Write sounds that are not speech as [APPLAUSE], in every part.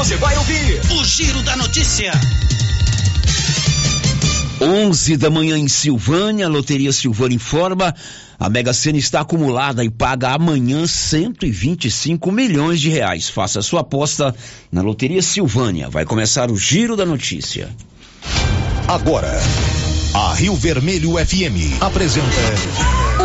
Você vai ouvir o Giro da Notícia. 11 da manhã em Silvânia, a Loteria Silvânia informa. A Mega Sena está acumulada e paga amanhã 125 milhões de reais. Faça sua aposta na Loteria Silvânia. Vai começar o Giro da Notícia. Agora, a Rio Vermelho FM apresenta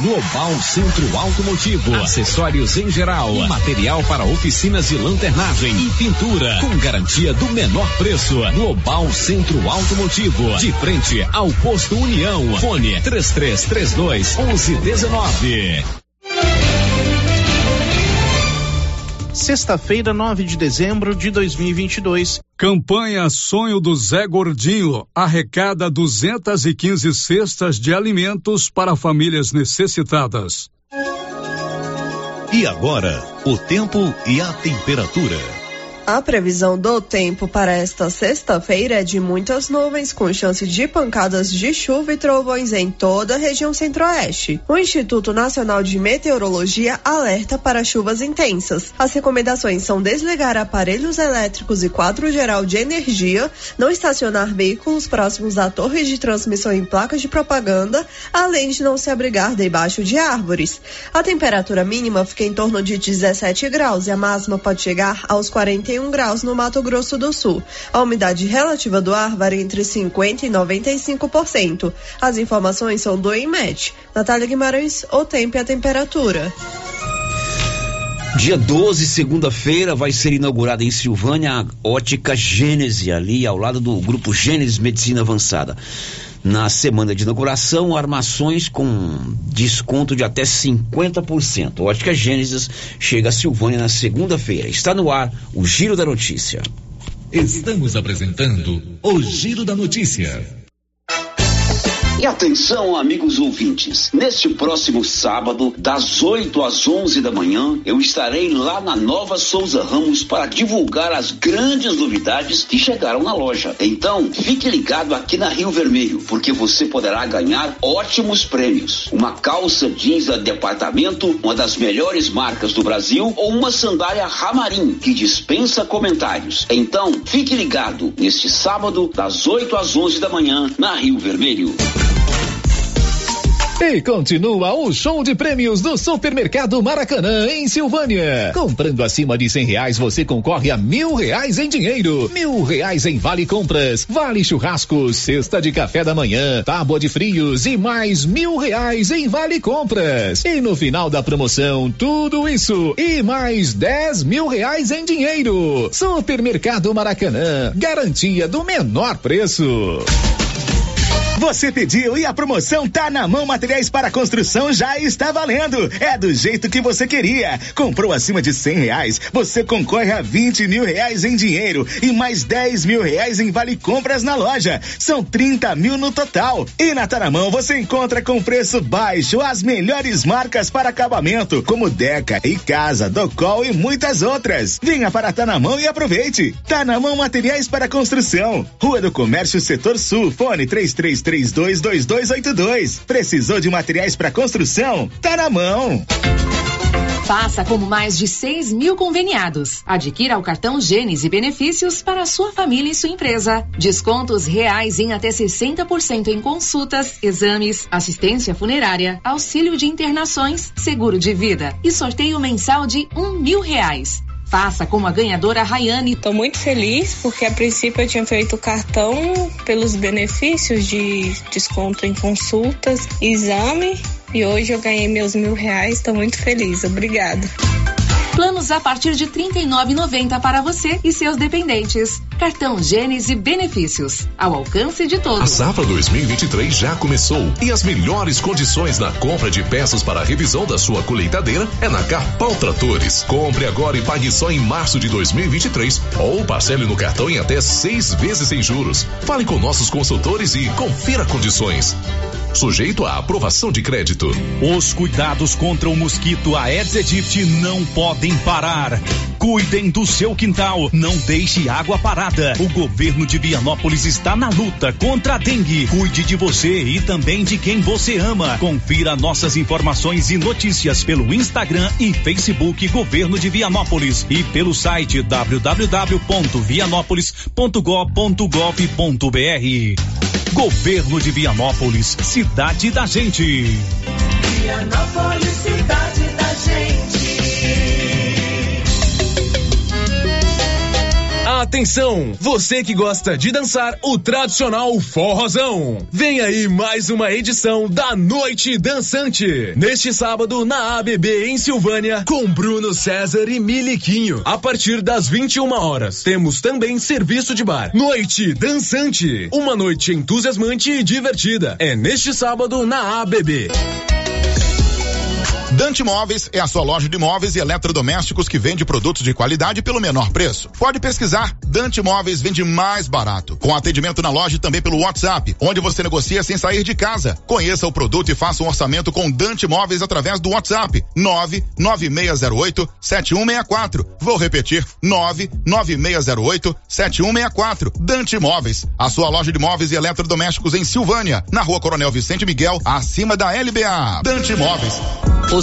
Global Centro Automotivo, acessórios em geral, material para oficinas de lanternagem e pintura, com garantia do menor preço. Global Centro Automotivo, de frente ao posto União. Fone 3332 1119. Sexta-feira, 9 de dezembro de 2022. Campanha Sonho do Zé Gordinho arrecada 215 cestas de alimentos para famílias necessitadas. E agora, o tempo e a temperatura. A previsão do tempo para esta sexta-feira é de muitas nuvens, com chance de pancadas de chuva e trovões em toda a região centro-oeste. O Instituto Nacional de Meteorologia alerta para chuvas intensas. As recomendações são desligar aparelhos elétricos e quadro geral de energia, não estacionar veículos próximos a torres de transmissão em placas de propaganda, além de não se abrigar debaixo de árvores. A temperatura mínima fica em torno de 17 graus e a máxima pode chegar aos 41 41 graus no Mato Grosso do Sul. A umidade relativa do ar varia entre 50% e 95%. As informações são do IMET. Natália Guimarães, o tempo e a temperatura. Dia 12, segunda-feira, vai ser inaugurada em Silvânia a Ótica Gênese, ali ao lado do Grupo Gênese Medicina Avançada. Na semana de inauguração, armações com desconto de até 50%. Ótica Gênesis chega a Silvânia na segunda-feira. Está no ar o Giro da Notícia. Estamos apresentando o Giro da Notícia. E atenção, amigos ouvintes, neste próximo sábado, das 8 às 11 da manhã, eu estarei lá na Nova Souza Ramos para divulgar as grandes novidades que chegaram na loja. Então, fique ligado aqui na Rio Vermelho, porque você poderá ganhar ótimos prêmios. Uma calça jeans de departamento, uma das melhores marcas do Brasil, ou uma sandália Ramarim, que dispensa comentários. Então, fique ligado neste sábado, das 8 às 11 da manhã, na Rio Vermelho. E continua o show de prêmios do Supermercado Maracanã, em Silvânia. Comprando acima de cem reais, você concorre a mil reais em dinheiro, mil reais em vale compras, vale churrascos, cesta de café da manhã, tábua de frios e mais mil reais em vale compras. E no final da promoção, tudo isso e mais dez mil reais em dinheiro. Supermercado Maracanã, garantia do menor preço. Você pediu e a promoção tá na mão materiais para construção já está valendo. É do jeito que você queria. Comprou acima de cem reais, você concorre a vinte mil reais em dinheiro e mais dez mil reais em vale compras na loja. São trinta mil no total. E na Taramão você encontra com preço baixo as melhores marcas para acabamento, como Deca e Casa, Docol e muitas outras. Venha para Tanamão e aproveite. Tanamão Materiais para Construção. Rua do Comércio Setor Sul, fone três três 322282. Precisou de materiais para construção? Tá na mão. Faça como mais de 6 mil conveniados. Adquira o cartão Gênesis e benefícios para sua família e sua empresa. Descontos reais em até 60% em consultas, exames, assistência funerária, auxílio de internações, seguro de vida e sorteio mensal de um mil reais. Faça como a ganhadora Rayane. Estou muito feliz porque a princípio eu tinha feito o cartão pelos benefícios de desconto em consultas, exame e hoje eu ganhei meus mil reais. Estou muito feliz. Obrigada. Planos a partir de R$ 39,90 para você e seus dependentes. Cartão Gênese Benefícios. Ao alcance de todos. A safra 2023 já começou e as melhores condições na compra de peças para a revisão da sua colheitadeira é na Carpal Tratores. Compre agora e pague só em março de 2023 ou parcele no cartão em até seis vezes sem juros. Fale com nossos consultores e confira condições. Sujeito à aprovação de crédito. Os cuidados contra o mosquito Aedes aegypti não podem parar. Cuidem do seu quintal, não deixe água parada. O governo de Vianópolis está na luta contra a dengue. Cuide de você e também de quem você ama. Confira nossas informações e notícias pelo Instagram e Facebook Governo de Vianópolis e pelo site www.vianópolis.gov.gov.br. Governo de Vianópolis, cidade da gente. Vianópolis, cidade da gente. Atenção, você que gosta de dançar o tradicional forrozão. Vem aí mais uma edição da Noite Dançante. Neste sábado na ABB em Silvânia com Bruno César e Miliquinho. A partir das 21 horas. Temos também serviço de bar. Noite Dançante. Uma noite entusiasmante e divertida. É neste sábado na ABB. Dante Móveis é a sua loja de móveis e eletrodomésticos que vende produtos de qualidade pelo menor preço. Pode pesquisar, Dante Móveis vende mais barato. Com atendimento na loja e também pelo WhatsApp, onde você negocia sem sair de casa. Conheça o produto e faça um orçamento com Dante Móveis através do WhatsApp 99608 7164. Vou repetir 99608 7164. Dante Móveis, a sua loja de móveis e eletrodomésticos em Silvânia, na Rua Coronel Vicente Miguel, acima da LBA. Dante Móveis. O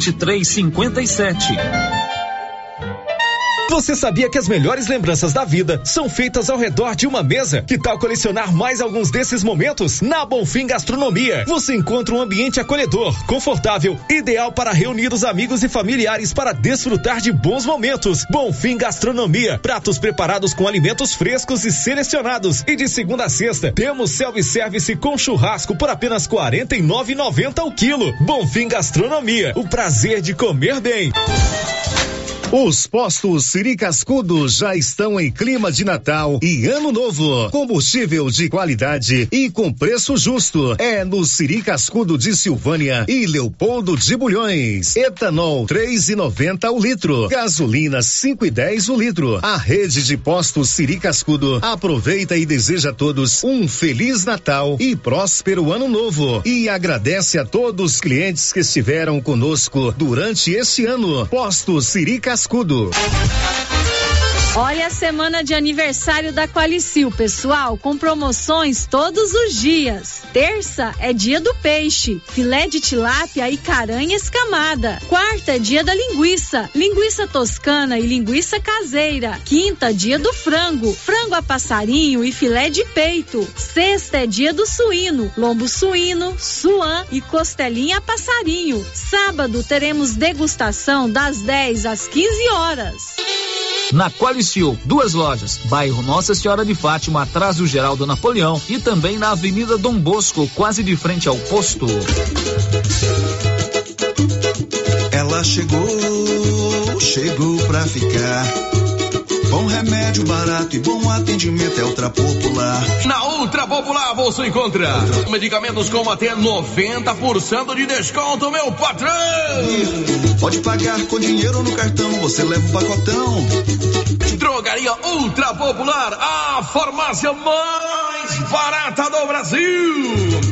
2357. Você sabia que as melhores lembranças da vida são feitas ao redor de uma mesa? Que tal colecionar mais alguns desses momentos? Na Bonfim Gastronomia, você encontra um ambiente acolhedor, confortável, ideal para reunir os amigos e familiares para desfrutar de bons momentos. Bonfim Gastronomia, pratos preparados com alimentos frescos e selecionados. E de segunda a sexta, temos self-service com churrasco por apenas R$ 49,90 o quilo. Bonfim Gastronomia, o prazer de comer bem. Os postos Siri Cascudo já estão em clima de Natal e Ano Novo. Combustível de qualidade e com preço justo. É no Siri Cascudo de Silvânia e Leopoldo de Bulhões. Etanol 3,90 o litro. Gasolina 5,10 o litro. A rede de postos Siri Cascudo aproveita e deseja a todos um feliz Natal e próspero Ano Novo. E agradece a todos os clientes que estiveram conosco durante este ano. Postos Siri Cascudo. Olha a semana de aniversário da Qualicil, pessoal, com promoções todos os dias. Terça é dia do peixe, filé de tilápia e caranha escamada. Quarta é dia da linguiça, linguiça toscana e linguiça caseira. Quinta, dia do frango, frango a passarinho e filé de peito. Sexta é dia do suíno, lombo suíno, suã e costelinha a passarinho. Sábado teremos degustação das 10 às 15 horas. Na Qualicil, duas lojas, bairro Nossa Senhora de Fátima, atrás do Geraldo Napoleão e também na Avenida Dom Bosco, quase de frente ao posto. Ela chegou, chegou pra ficar. Bom remédio barato e bom atendimento é Ultra Popular. Na Ultra Popular você encontra medicamentos com até 90% de desconto, meu patrão! Pode pagar com dinheiro ou no cartão, você leva o pacotão. Drogaria Ultra Popular, a farmácia mais barata do Brasil.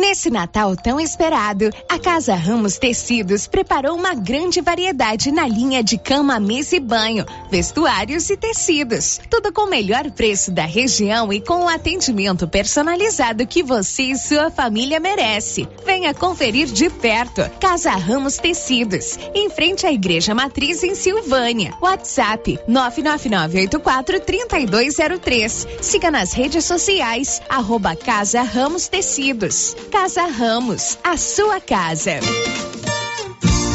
Nesse Natal tão esperado, a Casa Ramos Tecidos preparou uma grande variedade na linha de cama, mesa e banho, vestuários e tecidos. Tudo com o melhor preço da região e com o atendimento personalizado que você e sua família merece. Venha conferir de perto. Casa Ramos Tecidos, em frente à Igreja Matriz em Silvânia. WhatsApp 999843203. Siga nas redes sociais, arroba Casa Ramos Tecidos. Casa Ramos, a sua casa.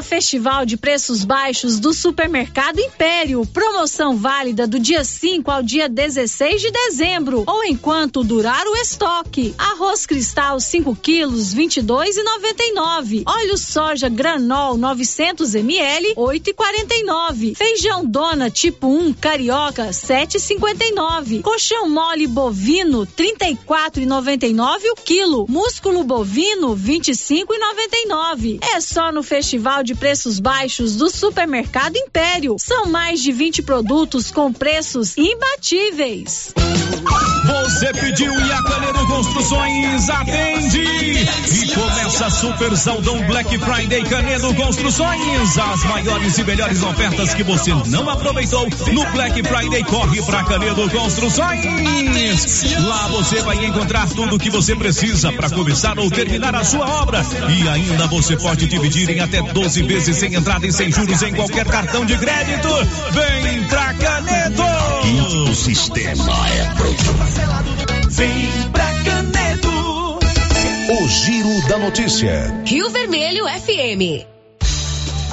Mega Festival de Preços Baixos do Supermercado Império. Promoção válida do dia 5 ao dia 16 de dezembro ou enquanto durar o estoque. Arroz cristal 5 quilos 22,99. Óleo soja granol 900 ml 8,49. Feijão dona tipo 1 carioca 7,59. Colchão mole bovino 34,99 o quilo. Músculo bovino 25,99. É só no Festival de Preços Baixos do Supermercado Império. São mais de 20 produtos com preços imbatíveis. Você pediu e a Canedo Construções atende. E começa Super Saldão Black Friday Canedo Construções. As maiores e melhores ofertas que você não aproveitou no Black Friday. Corre pra Canedo Construções. Lá você vai encontrar tudo o que você precisa para começar ou terminar a sua obra. E ainda você pode dividir em até 12 vezes sem entrada e sem juros em qualquer cartão de crédito. Vem pra Canedo. O sistema é pronto. Vem pra Canedo. O Giro da Notícia. Rio Vermelho FM.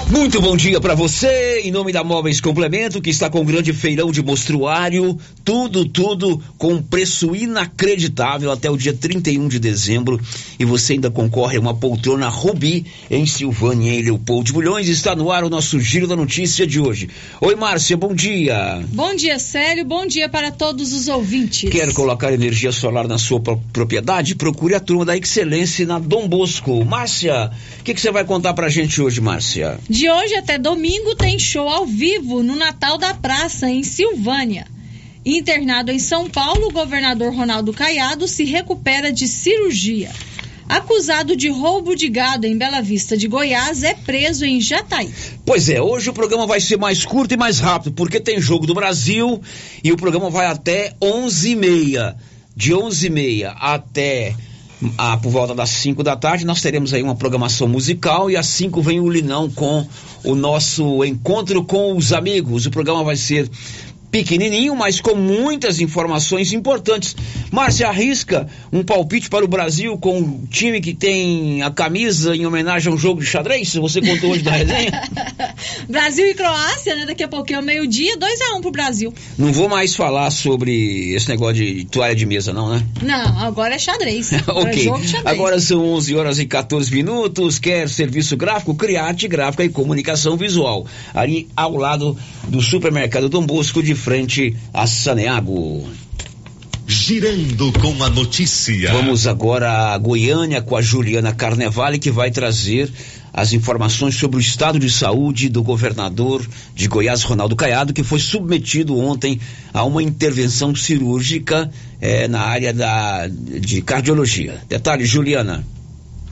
Muito bom dia para você, em nome da Móveis Complemento, que está com um grande feirão de mostruário, tudo, tudo com preço inacreditável até o dia 31 de dezembro. E você ainda concorre a uma poltrona Rubi em Silvânia, em Leopoldo de Bulhões. Está no ar o nosso Giro da Notícia de hoje. Oi, Márcia, bom dia. Bom dia, Célio. Bom dia para todos os ouvintes. Quer colocar energia solar na sua pro- propriedade? Procure a turma da Excelência na Dom Bosco. Márcia, o que, que você vai contar pra gente hoje, Márcia? De hoje até domingo tem show ao vivo no Natal da Praça, em Silvânia. Internado em São Paulo, o governador Ronaldo Caiado se recupera de cirurgia. Acusado de roubo de gado em Bela Vista de Goiás é preso em Jataí. Pois é, hoje o programa vai ser mais curto e mais rápido, porque tem jogo do Brasil e o programa vai até 11h30. De 11h30 até ah, por volta das 5 da tarde, nós teremos aí uma programação musical e às 5 vem o Linão com o nosso encontro com os amigos. O programa vai ser pequenininho, mas com muitas informações importantes. Márcia arrisca um palpite para o Brasil com o time que tem a camisa em homenagem a um jogo de xadrez? Você contou hoje da resenha? [LAUGHS] Brasil e Croácia, né? Daqui a pouquinho, meio-dia, 2 a 1 pro Brasil. Não vou mais falar sobre esse negócio de toalha de mesa, não, né? Não, agora é xadrez. [LAUGHS] Agora é ok. jogo de xadrez. Agora são 11 horas e 14 minutos. Quer serviço gráfico? Criarte Gráfica e Comunicação Visual. Ali ao lado do supermercado Dom Bosco, de frente a Saneago. Girando com a notícia. Vamos agora a Goiânia com a Juliana Carnevale, que vai trazer as informações sobre o estado de saúde do governador de Goiás, Ronaldo Caiado, que foi submetido ontem a uma intervenção cirúrgica eh, na área da, de cardiologia. Detalhe, Juliana.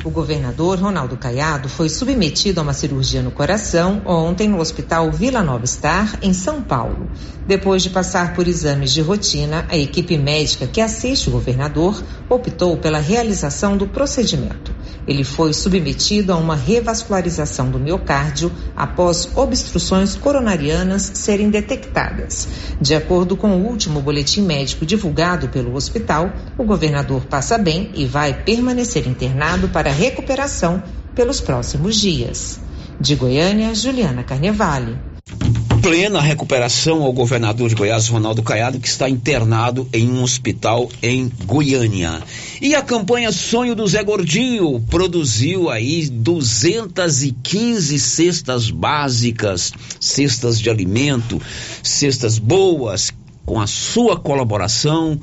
O governador Ronaldo Caiado foi submetido a uma cirurgia no coração ontem no Hospital Vila Nova Star, em São Paulo. Depois de passar por exames de rotina, a equipe médica que assiste o governador optou pela realização do procedimento. Ele foi submetido a uma revascularização do miocárdio após obstruções coronarianas serem detectadas. De acordo com o último boletim médico divulgado pelo hospital, o governador passa bem e vai permanecer internado para recuperação pelos próximos dias. De Goiânia, Juliana Carnevale. Plena recuperação ao governador de Goiás, Ronaldo Caiado, que está internado em um hospital em Goiânia. E a campanha Sonho do Zé Gordinho produziu aí 215 cestas básicas, cestas de alimento, cestas boas, com a sua colaboração.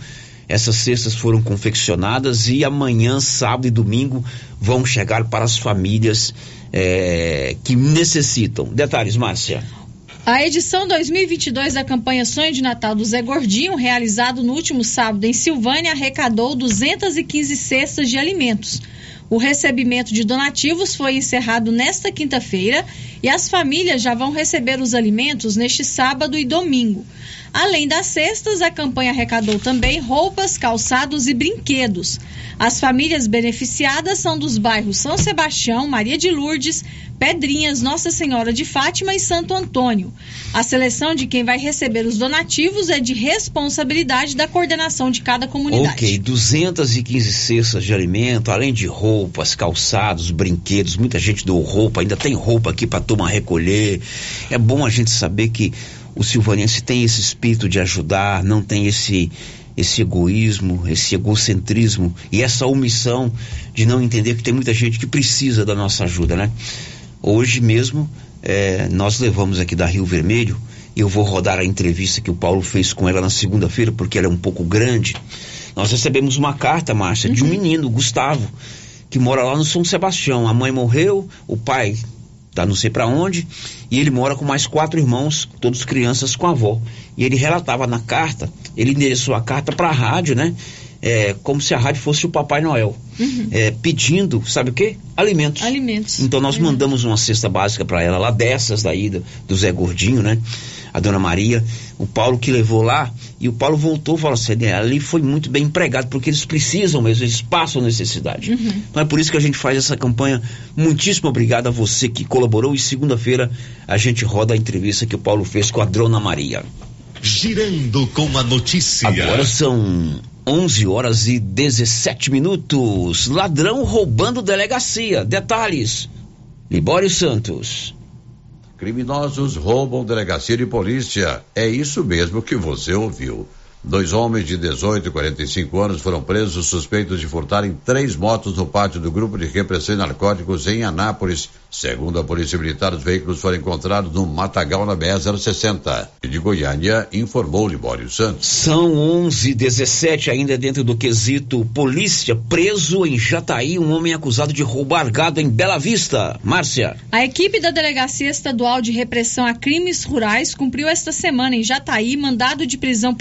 Essas cestas foram confeccionadas e amanhã, sábado e domingo, vão chegar para as famílias é, que necessitam. Detalhes, Márcia. A edição 2022 da campanha Sonho de Natal do Zé Gordinho, realizado no último sábado em Silvânia, arrecadou 215 cestas de alimentos. O recebimento de donativos foi encerrado nesta quinta-feira e as famílias já vão receber os alimentos neste sábado e domingo. Além das cestas, a campanha arrecadou também roupas, calçados e brinquedos. As famílias beneficiadas são dos bairros São Sebastião, Maria de Lourdes, Pedrinhas, Nossa Senhora de Fátima e Santo Antônio. A seleção de quem vai receber os donativos é de responsabilidade da coordenação de cada comunidade. Ok, 215 cestas de alimento, além de roupas, calçados, brinquedos. Muita gente doou roupa, ainda tem roupa aqui para turma recolher. É bom a gente saber que o silvanense tem esse espírito de ajudar, não tem esse esse egoísmo, esse egocentrismo e essa omissão de não entender que tem muita gente que precisa da nossa ajuda, né? Hoje mesmo é, nós levamos aqui da Rio Vermelho, eu vou rodar a entrevista que o Paulo fez com ela na segunda-feira, porque ela é um pouco grande. Nós recebemos uma carta, Márcia, uhum. de um uhum. menino, Gustavo, que mora lá no São Sebastião. A mãe morreu, o pai tá não sei para onde, e ele mora com mais quatro irmãos, todos crianças com a avó. E ele relatava na carta, ele endereçou a carta para a rádio, né? É, como se a rádio fosse o Papai Noel, uhum. é, pedindo, sabe o quê? Alimentos. Alimentos. Então nós Alimentos. mandamos uma cesta básica para ela, lá dessas daí do, do Zé Gordinho, né? A dona Maria, o Paulo que levou lá, e o Paulo voltou e falou assim: ali foi muito bem empregado, porque eles precisam mesmo, eles passam necessidade. Uhum. Então é por isso que a gente faz essa campanha. Muitíssimo obrigado a você que colaborou. E segunda-feira a gente roda a entrevista que o Paulo fez com a Dona Maria. Girando com a notícia. Agora são 11 horas e 17 minutos. Ladrão roubando delegacia. Detalhes. Libório Santos. Criminosos roubam delegacia de polícia. É isso mesmo que você ouviu. Dois homens de 18 e 45 anos foram presos suspeitos de furtarem três motos no pátio do grupo de repressão narcóticos em Anápolis. Segundo a Polícia Militar, os veículos foram encontrados no Matagal na BR-060. De Goiânia, informou Libório Santos. São 11 17 ainda dentro do quesito polícia. Preso em Jataí, um homem acusado de roubar gado em Bela Vista. Márcia. A equipe da Delegacia Estadual de Repressão a Crimes Rurais cumpriu esta semana em Jataí mandado de prisão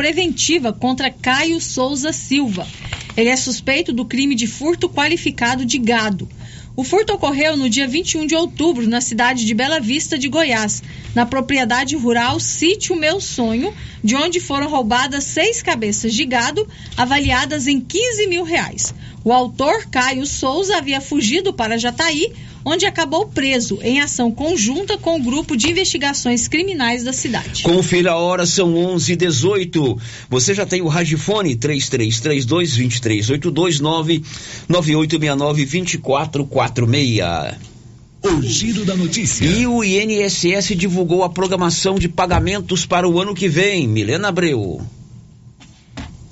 preventiva contra Caio Souza Silva. Ele é suspeito do crime de furto qualificado de gado. O furto ocorreu no dia 21 de outubro, na cidade de Bela Vista de Goiás, na propriedade rural Sítio Meu Sonho, de onde foram roubadas seis cabeças de gado, avaliadas em 15 mil reais. O autor, Caio Souza, havia fugido para Jataí, onde acabou preso em ação conjunta com o grupo de investigações criminais da cidade. Confira a hora, são 11 e 18 Você já tem o Ragifone 3332 2382 99869 2446. O giro da notícia. E o INSS divulgou a programação de pagamentos para o ano que vem. Milena Abreu.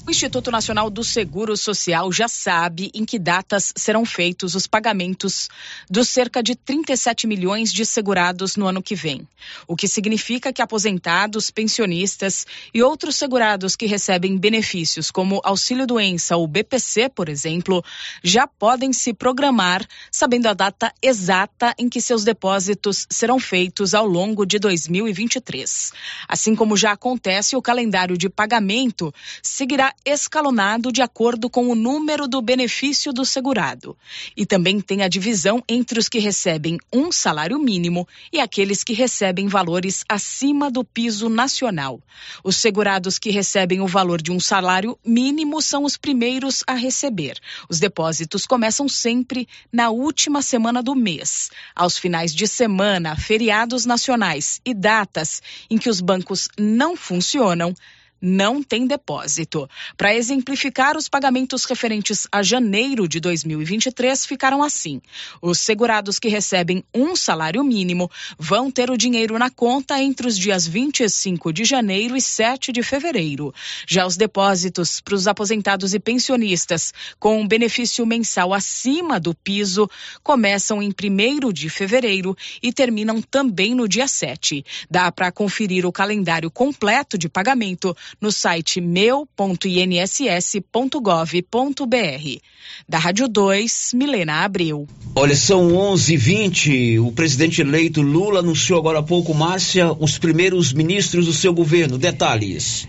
O Instituto Nacional do Seguro Social já sabe em que datas serão feitos os pagamentos dos cerca de 37 milhões de segurados no ano que vem. O que significa que aposentados, pensionistas e outros segurados que recebem benefícios como auxílio-doença ou BPC, por exemplo, já podem se programar sabendo a data exata em que seus depósitos serão feitos ao longo de 2023. Assim como já acontece, o calendário de pagamento seguirá escalonado de acordo com o número do benefício do segurado. E também tem a divisão entre os que recebem um salário mínimo e aqueles que recebem valores acima do piso nacional. Os segurados que recebem o valor de um salário mínimo são os primeiros a receber. Os depósitos começam sempre na última semana do mês. Aos finais de semana, feriados nacionais e datas em que os bancos não funcionam, não tem depósito. Para exemplificar, os pagamentos referentes a janeiro de 2023 ficaram assim: os segurados que recebem um salário mínimo vão ter o dinheiro na conta entre os dias 25 de janeiro e 7 de fevereiro. Já os depósitos para os aposentados e pensionistas com um benefício mensal acima do piso começam em 1 de fevereiro e terminam também no dia 7. Dá para conferir o calendário completo de pagamento no site meu.inss.gov.br. Da Rádio 2, Milena Abreu. Olha, são 11:20. O presidente eleito Lula anunciou agora há pouco, Márcia, os primeiros ministros do seu governo. Detalhes.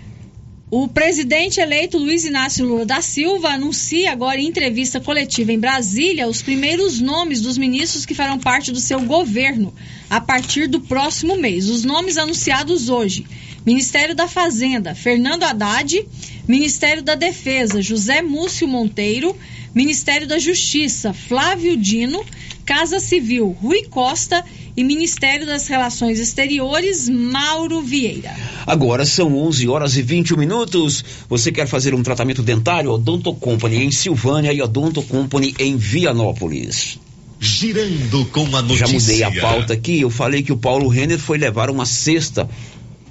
O presidente eleito Luiz Inácio Lula da Silva anuncia agora em entrevista coletiva em Brasília os primeiros nomes dos ministros que farão parte do seu governo a partir do próximo mês. Os nomes anunciados hoje: Ministério da Fazenda, Fernando Haddad, Ministério da Defesa, José Múcio Monteiro, Ministério da Justiça, Flávio Dino, Casa Civil, Rui Costa e Ministério das Relações Exteriores, Mauro Vieira. Agora são 11 horas e 21 minutos. Você quer fazer um tratamento dentário? Odonto Company em Silvânia e Odonto Company em Vianópolis. Girando com a notícia. Já mudei a pauta aqui. Eu falei que o Paulo Renner foi levar uma cesta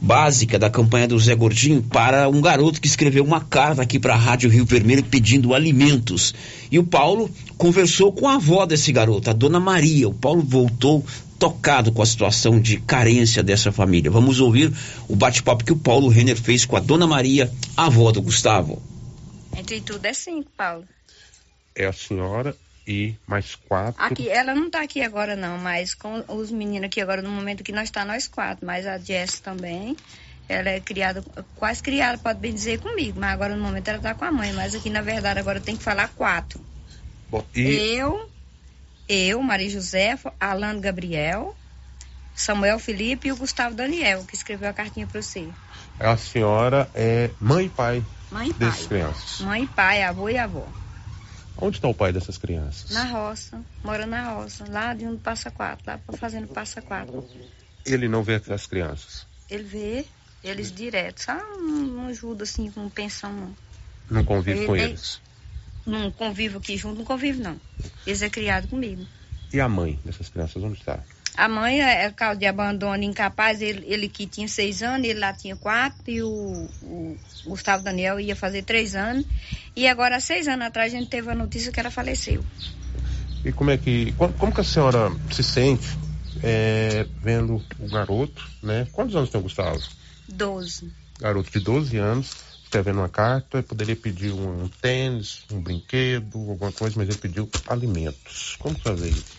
básica da campanha do Zé Gordinho para um garoto que escreveu uma carta aqui para a Rádio Rio Vermelho pedindo alimentos. E o Paulo conversou com a avó desse garoto, a dona Maria. O Paulo voltou tocado com a situação de carência dessa família. Vamos ouvir o bate-papo que o Paulo Renner fez com a dona Maria, a avó do Gustavo. Entre tudo é cinco, Paulo. É a senhora e mais quatro. Aqui, ela não tá aqui agora não, mas com os meninos aqui agora no momento que nós está nós quatro, mas a Jess também. Ela é criada, quase criada, pode bem dizer comigo, mas agora no momento ela tá com a mãe, mas aqui na verdade agora tem que falar quatro. Bom, e... Eu, eu, Maria José, Alano Gabriel, Samuel Felipe e o Gustavo Daniel, que escreveu a cartinha para você. A senhora é mãe e pai mãe e pai. crianças. Mãe e pai, avô e avó. Onde está o pai dessas crianças? Na roça, mora na roça, lá de onde passa quatro, lá pra fazendo passa quatro. Ele não vê as crianças. Ele vê eles direto, só não, não ajuda assim com pensão não. Não convive com Ele- eles. Não convivo aqui junto, não convivo não. Eles é criado comigo. E a mãe dessas crianças, onde está? A mãe é é causa de abandono incapaz, ele, ele que tinha seis anos, ele lá tinha quatro, e o, o Gustavo Daniel ia fazer três anos. E agora, há seis anos atrás, a gente teve a notícia que ela faleceu. E como é que. Como, como que a senhora se sente é, vendo o garoto, né? Quantos anos tem o Gustavo? Doze. Garoto de 12 anos, escrevendo uma carta, ele poderia pedir um, um tênis, um brinquedo, alguma coisa, mas ele pediu alimentos. Como fazer isso?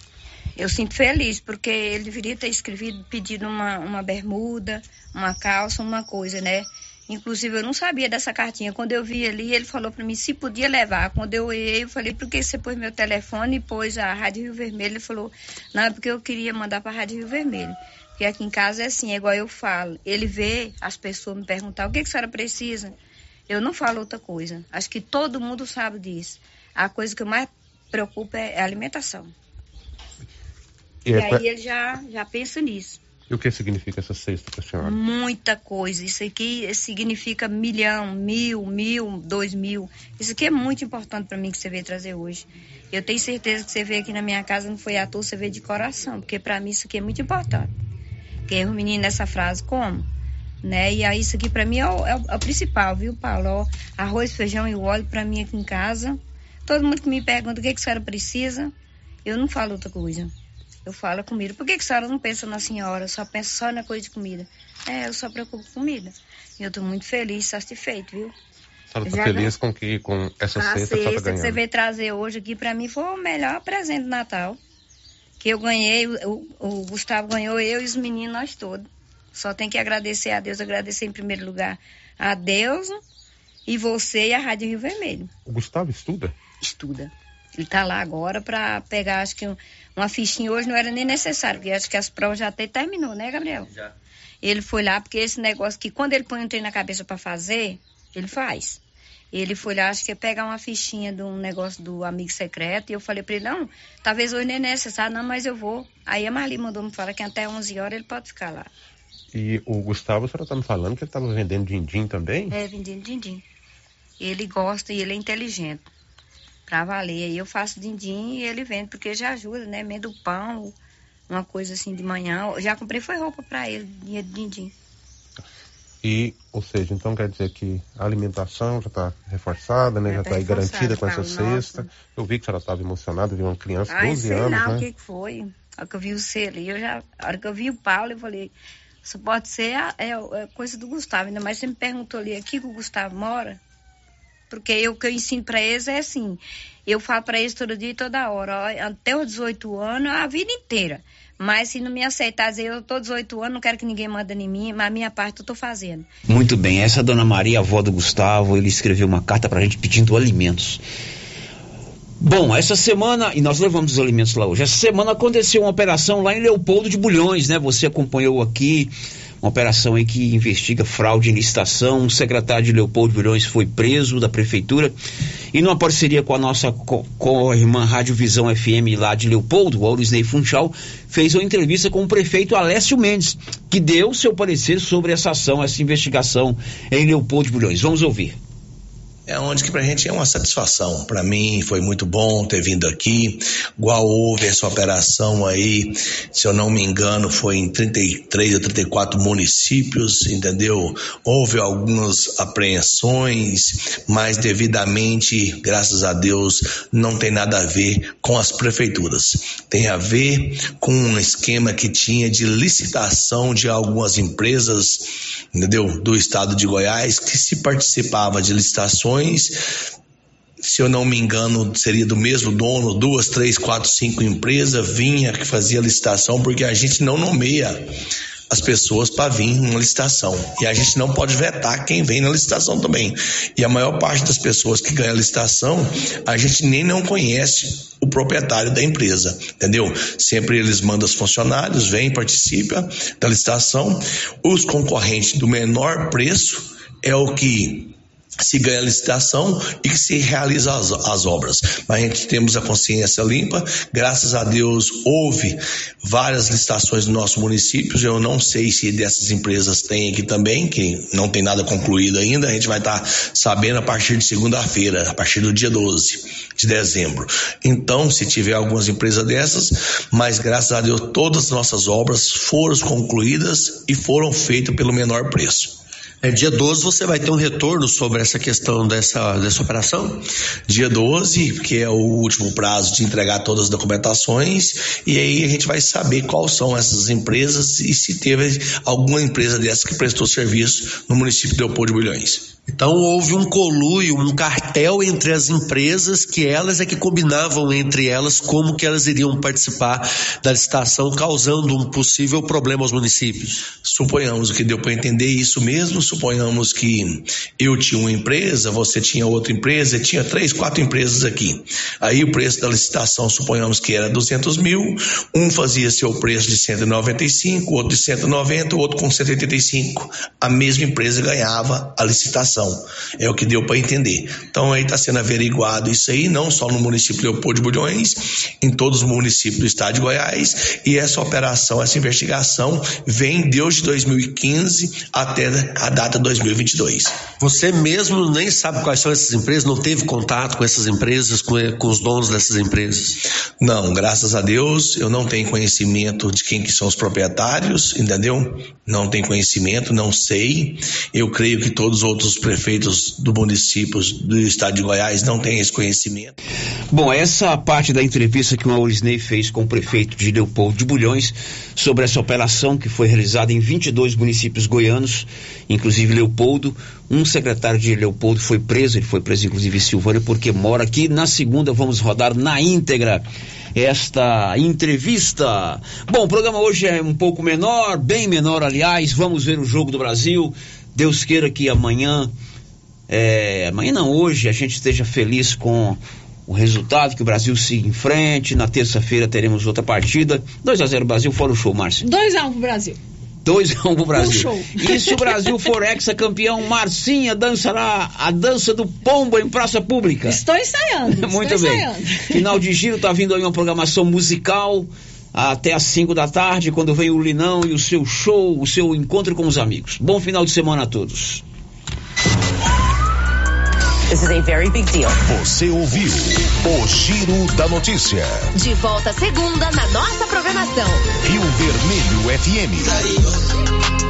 Eu sinto feliz, porque ele deveria ter escrevido, pedido uma, uma bermuda, uma calça, uma coisa, né? Inclusive, eu não sabia dessa cartinha. Quando eu vi ali, ele falou para mim se podia levar. Quando eu olhei, eu falei, por que você pôs meu telefone e pôs a Rádio Rio Vermelho? Ele falou, não, é porque eu queria mandar para a Rádio Rio Vermelho. Porque aqui em casa é assim, é igual eu falo. Ele vê as pessoas me perguntar, o que, que a senhora precisa? Eu não falo outra coisa. Acho que todo mundo sabe disso. A coisa que eu mais preocupa é a alimentação. E, E é- aí ele já, já pensa nisso. e o que significa essa cesta para a senhora? Muita coisa. Isso aqui significa milhão, mil, mil, dois mil. Isso aqui é muito importante para mim que você veio trazer hoje. Eu tenho certeza que você veio aqui na minha casa, não foi à toa, você veio de coração, porque para mim isso aqui é muito importante. Porque o menino nessa frase, como? Né? E aí isso aqui para mim é o, é o- é o principal, viu, Paulo? Ó, arroz, feijão e óleo para mim aqui em casa. Todo mundo que me pergunta o que, que a senhora precisa, eu não falo outra coisa. Eu falo comida. Por que, que a senhora não pensa na senhora? Só pensa só na coisa de comida? É, eu só preocupo com comida. E eu tô muito feliz, satisfeito, viu? A senhora está feliz com, que, com essa A cesta senhora cesta está que você veio trazer hoje aqui pra mim foi o melhor presente do Natal. Que eu ganhei, o, o Gustavo ganhou, eu e os meninos, nós todos. Só tem que agradecer a Deus, agradecer em primeiro lugar a Deus e você e a Rádio Rio Vermelho. O Gustavo estuda? Estuda. Ele tá lá agora para pegar, acho que um, uma fichinha hoje não era nem necessário, porque acho que as provas já até terminou, né, Gabriel? Já. Ele foi lá porque esse negócio que quando ele põe um trem na cabeça para fazer, ele faz. Ele foi lá, acho que ia pegar uma fichinha de um negócio do amigo secreto. E eu falei para ele, não, talvez hoje nem é necessário, não, mas eu vou. Aí a Marli mandou me falar que até 11 horas ele pode ficar lá. E o Gustavo, a senhora tá me falando que ele estava vendendo din-din também? É, vendendo din-din. Ele gosta e ele é inteligente. Pra valer. Aí eu faço din-din e ele vende, porque já ajuda, né? Mendo pão, uma coisa assim de manhã. Eu já comprei foi roupa para ele, dinheiro de din-din. E, ou seja, então quer dizer que a alimentação já está reforçada, né? Já está tá aí garantida com essa cesta. Eu vi que a senhora estava emocionada, viu uma criança, Ai, 12 sei anos, lá né? o que, que foi. A hora que eu vi o selo, eu já, a hora que eu vi o Paulo, eu falei, isso pode ser a, é, é coisa do Gustavo. Ainda mais você me perguntou ali, aqui que o Gustavo mora? Porque eu, o que eu ensino para eles é assim, eu falo para eles todo dia e toda hora, até os 18 anos, a vida inteira. Mas se não me aceitar dizer, eu tô 18 anos, não quero que ninguém manda em mim, mas a minha parte eu tô fazendo. Muito bem, essa é a dona Maria, avó do Gustavo, ele escreveu uma carta pra gente pedindo alimentos. Bom, essa semana, e nós levamos os alimentos lá hoje, essa semana aconteceu uma operação lá em Leopoldo de Bulhões, né? Você acompanhou aqui, uma operação aí que investiga fraude em licitação. O secretário de Leopoldo de Bulhões foi preso da prefeitura e numa parceria com a nossa co- co-irmã Rádio Visão FM lá de Leopoldo, o Aurisnei Funchal, fez uma entrevista com o prefeito Alessio Mendes, que deu seu parecer sobre essa ação, essa investigação em Leopoldo de Bulhões. Vamos ouvir. É onde que pra gente é uma satisfação. Pra mim foi muito bom ter vindo aqui. Igual houve essa operação aí, se eu não me engano, foi em 33 ou 34 municípios, entendeu? Houve algumas apreensões, mas devidamente, graças a Deus, não tem nada a ver com as prefeituras. Tem a ver com um esquema que tinha de licitação de algumas empresas, entendeu? Do estado de Goiás, que se participava de licitações se eu não me engano, seria do mesmo dono, duas, três, quatro, cinco empresas, vinha que fazia licitação, porque a gente não nomeia as pessoas para vir numa licitação. E a gente não pode vetar quem vem na licitação também. E a maior parte das pessoas que ganham a licitação, a gente nem não conhece o proprietário da empresa, entendeu? Sempre eles mandam os funcionários, vêm, participam da licitação. Os concorrentes do menor preço é o que se ganha a licitação e que se realiza as, as obras. Mas a gente temos a consciência limpa, graças a Deus houve várias licitações no nosso município, eu não sei se dessas empresas tem aqui também, que não tem nada concluído ainda, a gente vai estar sabendo a partir de segunda-feira, a partir do dia 12 de dezembro. Então, se tiver algumas empresas dessas, mas graças a Deus todas as nossas obras foram concluídas e foram feitas pelo menor preço. É, dia 12 você vai ter um retorno sobre essa questão dessa, dessa operação? Dia 12, que é o último prazo de entregar todas as documentações, e aí a gente vai saber quais são essas empresas e se teve alguma empresa dessas que prestou serviço no município de Leopoldo de Bulhões. Então houve um colúio, um cartel entre as empresas que elas é que combinavam entre elas como que elas iriam participar da licitação, causando um possível problema aos municípios. Suponhamos que deu para entender isso mesmo, suponhamos que eu tinha uma empresa, você tinha outra empresa, tinha três, quatro empresas aqui. Aí o preço da licitação, suponhamos que era 200 mil, um fazia seu preço de 195, outro de 190, outro com 185. A mesma empresa ganhava a licitação. É o que deu para entender. Então aí está sendo averiguado isso aí, não só no município de Leopoldo de Bulhões, em todos os municípios do estado de Goiás, e essa operação, essa investigação vem desde 2015 até a data 2022. Você mesmo nem sabe quais são essas empresas, não teve contato com essas empresas, com, com os donos dessas empresas? Não, graças a Deus, eu não tenho conhecimento de quem que são os proprietários, entendeu? Não tenho conhecimento, não sei. Eu creio que todos os outros prefeitos do município do estado de Goiás não têm esse conhecimento. Bom, essa parte da entrevista que o Maurisney fez com o prefeito de Leopoldo de Bulhões sobre essa operação que foi realizada em 22 municípios goianos, inclusive Leopoldo. Um secretário de Leopoldo foi preso, ele foi preso inclusive em Silvânia porque mora aqui. Na segunda vamos rodar na íntegra esta entrevista. Bom, o programa hoje é um pouco menor, bem menor aliás. Vamos ver o jogo do Brasil. Deus queira que amanhã é, amanhã não, hoje a gente esteja feliz com o resultado, que o Brasil siga em frente. Na terça-feira teremos outra partida. 2 a 0 Brasil, fora o show, Márcio. 2 a 1 um pro Brasil. 2 a 1 um pro Brasil. Um. E se o Brasil for ex-campeão, Marcinha dançará a dança do pombo em praça pública. Estou ensaiando. [LAUGHS] Muito estou bem. Ensaiando. Final de giro, tá vindo aí uma programação musical até às 5 da tarde, quando vem o Linão e o seu show, o seu encontro com os amigos. Bom final de semana a todos. This is a very big deal. Você ouviu o Giro da Notícia. De volta segunda na nossa programação. Rio Vermelho FM.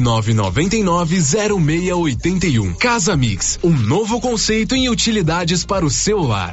999990681. Casa Mix, um novo conceito em utilidades para o celular.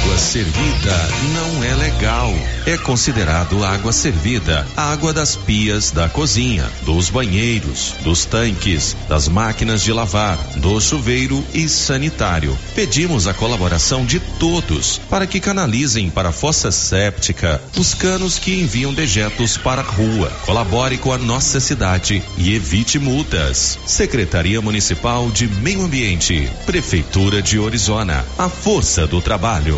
Água servida não é legal. É considerado água servida água das pias da cozinha, dos banheiros, dos tanques, das máquinas de lavar, do chuveiro e sanitário. Pedimos a colaboração de todos para que canalizem para a fossa séptica os canos que enviam dejetos para a rua. Colabore com a nossa cidade e evite multas. Secretaria Municipal de Meio Ambiente, Prefeitura de Orizona. A força do trabalho.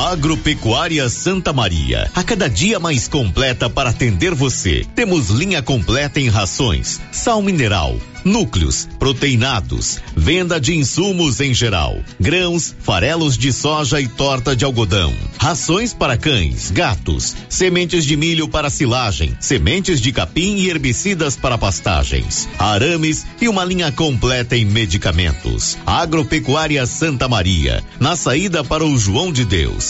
Agropecuária Santa Maria, a cada dia mais completa para atender você. Temos linha completa em rações, sal mineral, núcleos, proteinados, venda de insumos em geral, grãos, farelos de soja e torta de algodão, rações para cães, gatos, sementes de milho para silagem, sementes de capim e herbicidas para pastagens, arames e uma linha completa em medicamentos. Agropecuária Santa Maria, na saída para o João de Deus.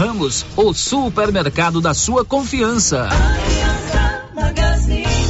Ramos, o supermercado da sua confiança. Magazine.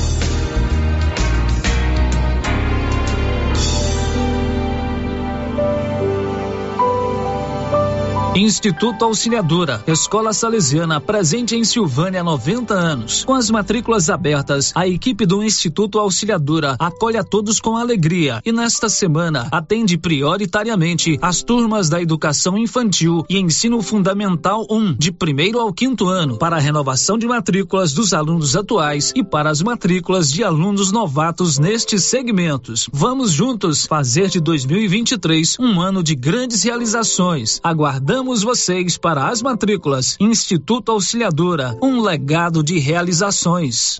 Instituto Auxiliadora, Escola Salesiana, presente em Silvânia há 90 anos. Com as matrículas abertas, a equipe do Instituto Auxiliadora acolhe a todos com alegria e nesta semana atende prioritariamente as turmas da educação infantil e ensino fundamental 1, de primeiro ao quinto ano, para a renovação de matrículas dos alunos atuais e para as matrículas de alunos novatos nestes segmentos. Vamos juntos fazer de 2023 um ano de grandes realizações. Aguardamos vocês para as matrículas. Instituto Auxiliadora, um legado de realizações.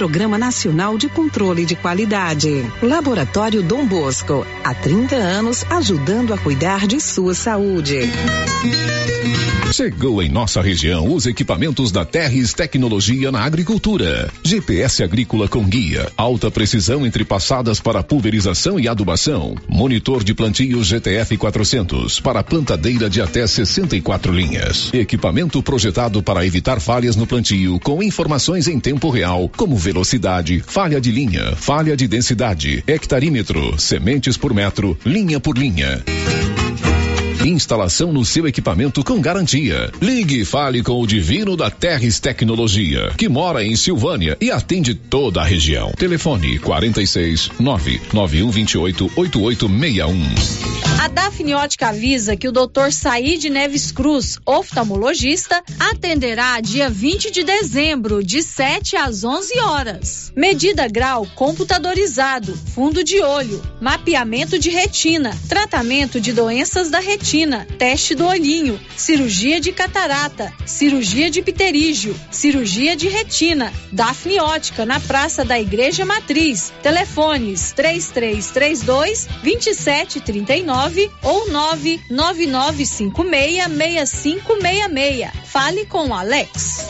Nacional de Controle de Qualidade. Laboratório Dom Bosco, há 30 anos ajudando a cuidar de sua saúde. Chegou em nossa região os equipamentos da Terres Tecnologia na Agricultura. GPS agrícola com guia, alta precisão entre passadas para pulverização e adubação. Monitor de plantio GTF 400 para plantadeira de até 64 linhas. Equipamento projetado para evitar falhas no plantio com informações em tempo real, como velocidade, falha de linha, falha de densidade, hectarímetro, sementes por metro, linha por linha. Instalação no seu equipamento com garantia. Ligue e fale com o Divino da Terres Tecnologia, que mora em Silvânia e atende toda a região. Telefone 46 99128 8861. A Dafniótica avisa que o Dr. Said Neves Cruz, oftalmologista, atenderá dia 20 de dezembro, de 7 às 11 horas. Medida grau computadorizado, fundo de olho, mapeamento de retina, tratamento de doenças da retina, teste do olhinho, cirurgia de catarata, cirurgia de pterígio, cirurgia de retina. Dafniótica na Praça da Igreja Matriz. Telefones 3332 2739 ou 999566566. Fale com Alex.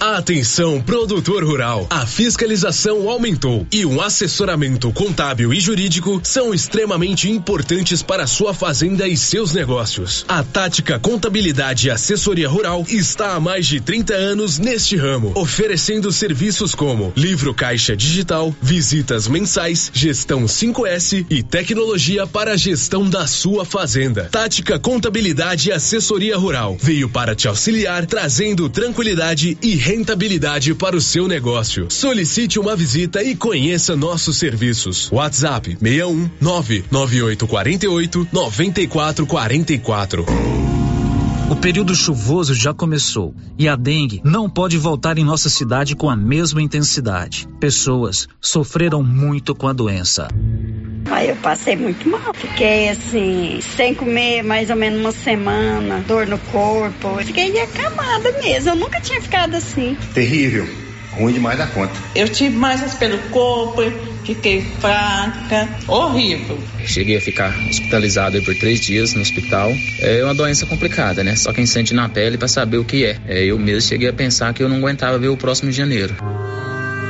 Atenção, produtor rural. A fiscalização aumentou e um assessoramento contábil e jurídico são extremamente importantes para sua fazenda e seus negócios. A Tática Contabilidade e Assessoria Rural está há mais de 30 anos neste ramo, oferecendo serviços como livro caixa digital, visitas mensais, gestão 5S e tecnologia para a gestão da sua fazenda. Tática Contabilidade e Assessoria Rural veio para te auxiliar, trazendo tranquilidade e rentabilidade para o seu negócio. Solicite uma visita e conheça nossos serviços. WhatsApp 61 99848 9444. O período chuvoso já começou e a dengue não pode voltar em nossa cidade com a mesma intensidade. Pessoas sofreram muito com a doença. Aí eu passei muito mal. Fiquei assim, sem comer mais ou menos uma semana, dor no corpo. Fiquei acamada mesmo. Eu nunca tinha ficado assim. Terrível. Ruim demais da conta. Eu tive mais pelo corpo, fiquei fraca, horrível. Cheguei a ficar hospitalizado por três dias no hospital. É uma doença complicada, né? Só quem sente na pele para saber o que é. é. Eu mesmo cheguei a pensar que eu não aguentava ver o próximo de janeiro.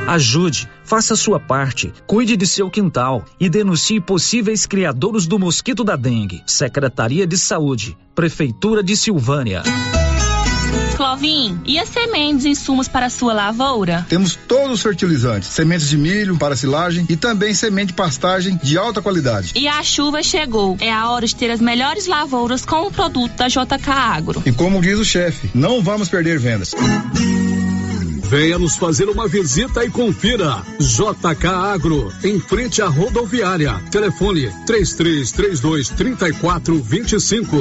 Ajude, faça a sua parte, cuide de seu quintal e denuncie possíveis criadores do mosquito da dengue. Secretaria de Saúde, Prefeitura de Silvânia. Clovin, e as sementes e insumos para a sua lavoura? Temos todos os fertilizantes, sementes de milho para silagem e também semente de pastagem de alta qualidade. E a chuva chegou. É a hora de ter as melhores lavouras com o produto da JK Agro. E como diz o chefe, não vamos perder vendas. Venha nos fazer uma visita e confira. JK Agro, em frente à rodoviária. Telefone 3332 3425.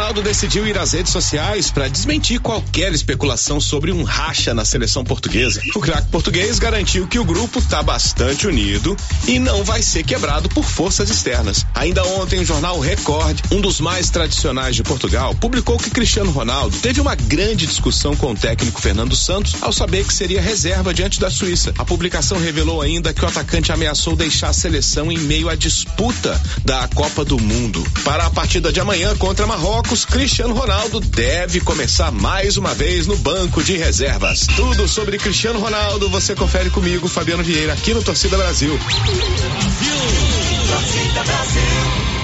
decidiu ir às redes sociais para desmentir qualquer especulação sobre um racha na seleção portuguesa. O craque português garantiu que o grupo está bastante unido e não vai ser quebrado por forças externas. Ainda ontem, o jornal Record, um dos mais tradicionais de Portugal, publicou que Cristiano Ronaldo teve uma grande discussão com o técnico Fernando Santos ao saber que seria reserva diante da Suíça. A publicação revelou ainda que o atacante ameaçou deixar a seleção em meio à disputa da Copa do Mundo. Para a partida de amanhã contra Marrocos, Cristiano Ronaldo deve começar mais uma vez no banco de reservas. Tudo sobre Cristiano Ronaldo você confere comigo, Fabiano Vieira, aqui no Torcida Brasil. Torcida Brasil.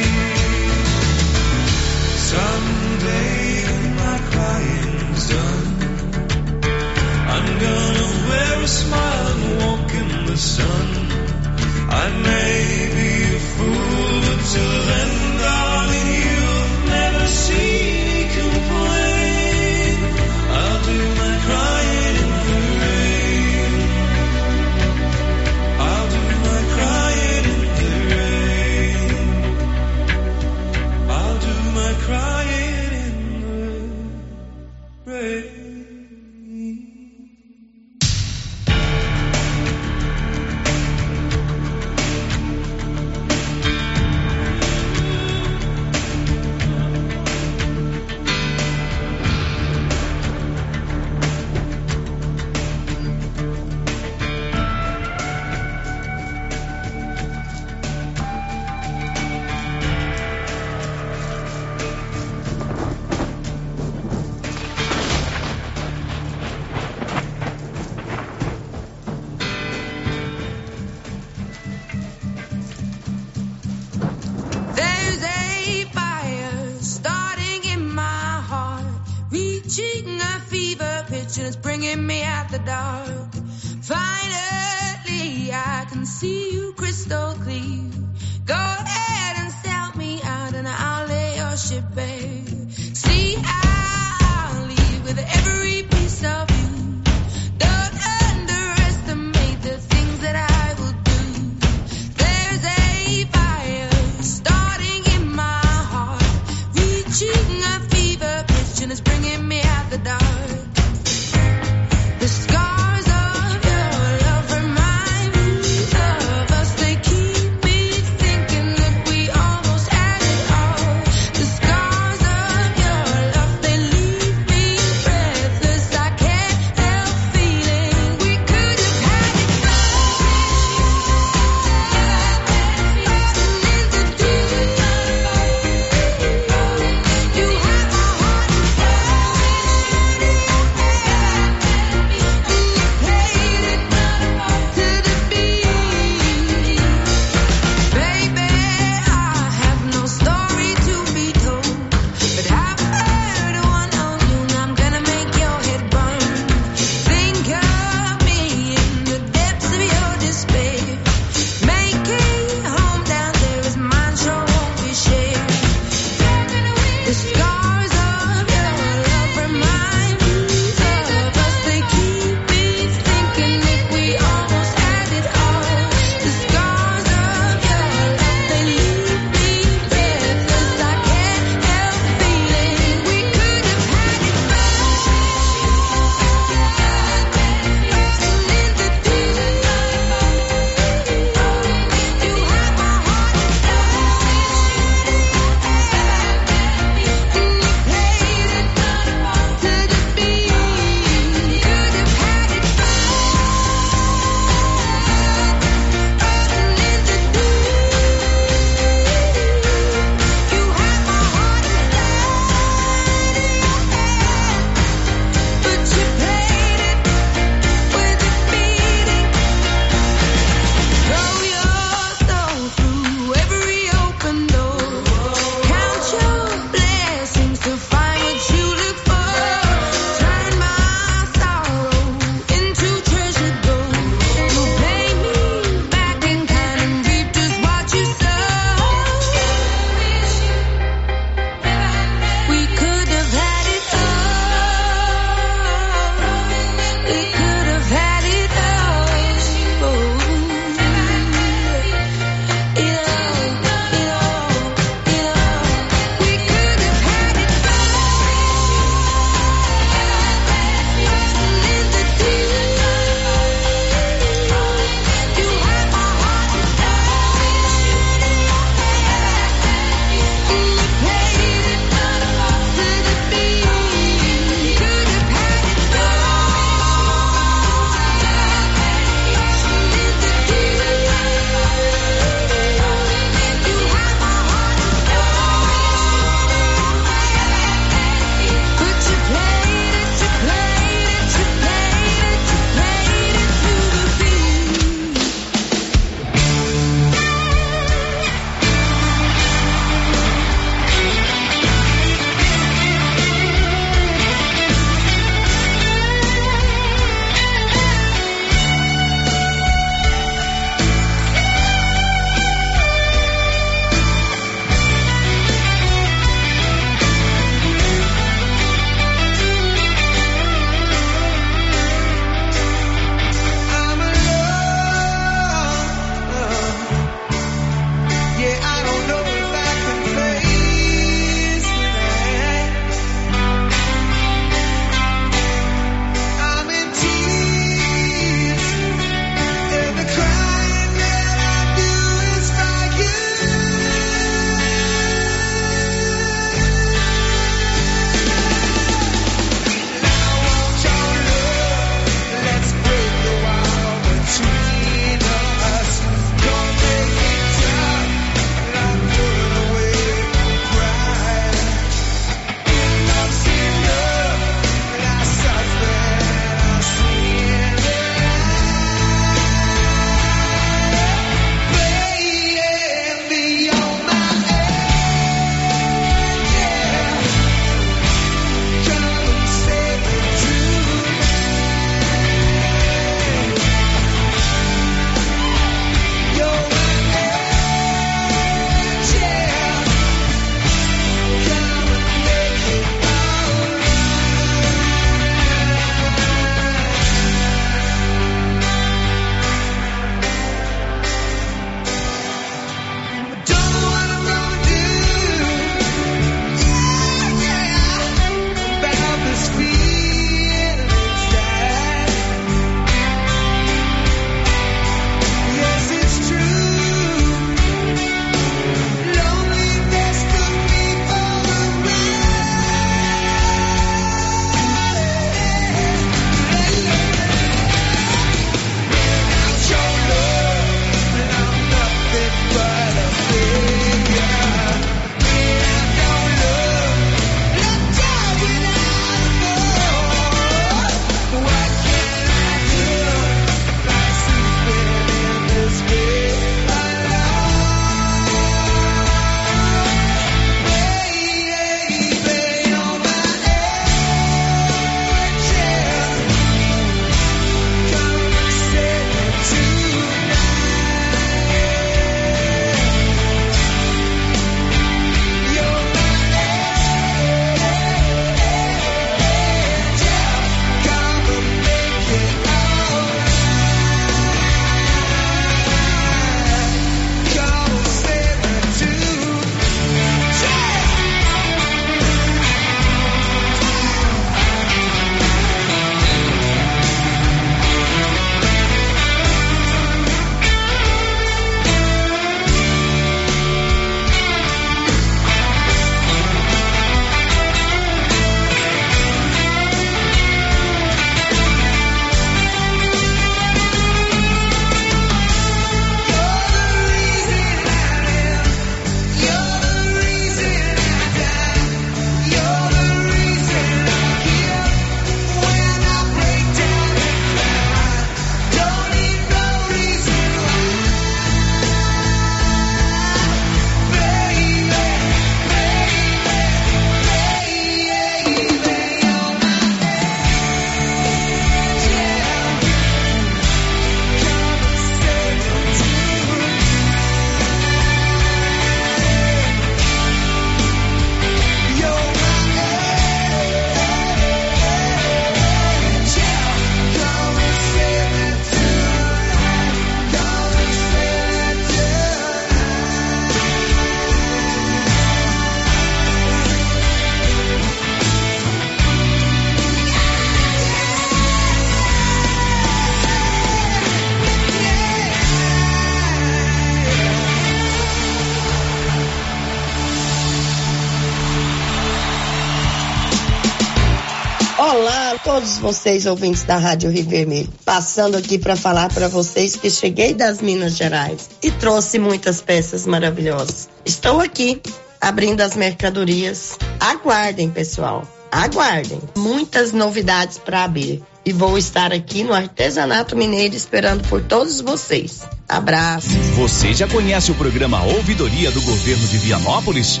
Todos vocês ouvintes da Rádio Rio Vermelho. Passando aqui para falar para vocês que cheguei das Minas Gerais e trouxe muitas peças maravilhosas. Estou aqui abrindo as mercadorias. Aguardem, pessoal. Aguardem. Muitas novidades para abrir. E vou estar aqui no Artesanato Mineiro esperando por todos vocês. Abraço. Você já conhece o programa Ouvidoria do Governo de Vianópolis?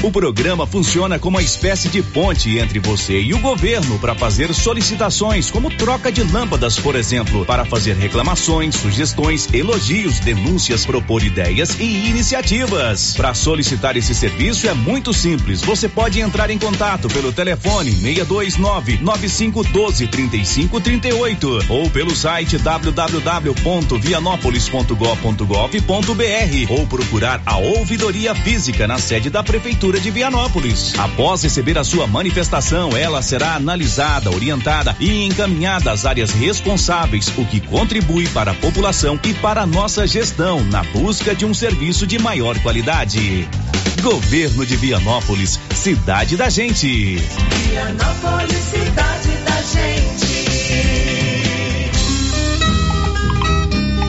O programa funciona como uma espécie de ponte entre você e o governo para fazer solicitações, como troca de lâmpadas, por exemplo, para fazer reclamações, sugestões, elogios, denúncias, propor ideias e iniciativas. Para solicitar esse serviço é muito simples. Você pode entrar em contato pelo telefone 629 9512 3538 ou pelo site www.vianopolis.gov.br ou procurar a ouvidoria física na sede da prefeitura de Vianópolis. Após receber a sua manifestação, ela será analisada, orientada e encaminhada às áreas responsáveis, o que contribui para a população e para a nossa gestão na busca de um serviço de maior qualidade. Governo de Vianópolis, cidade da gente. Vianópolis, cidade da gente.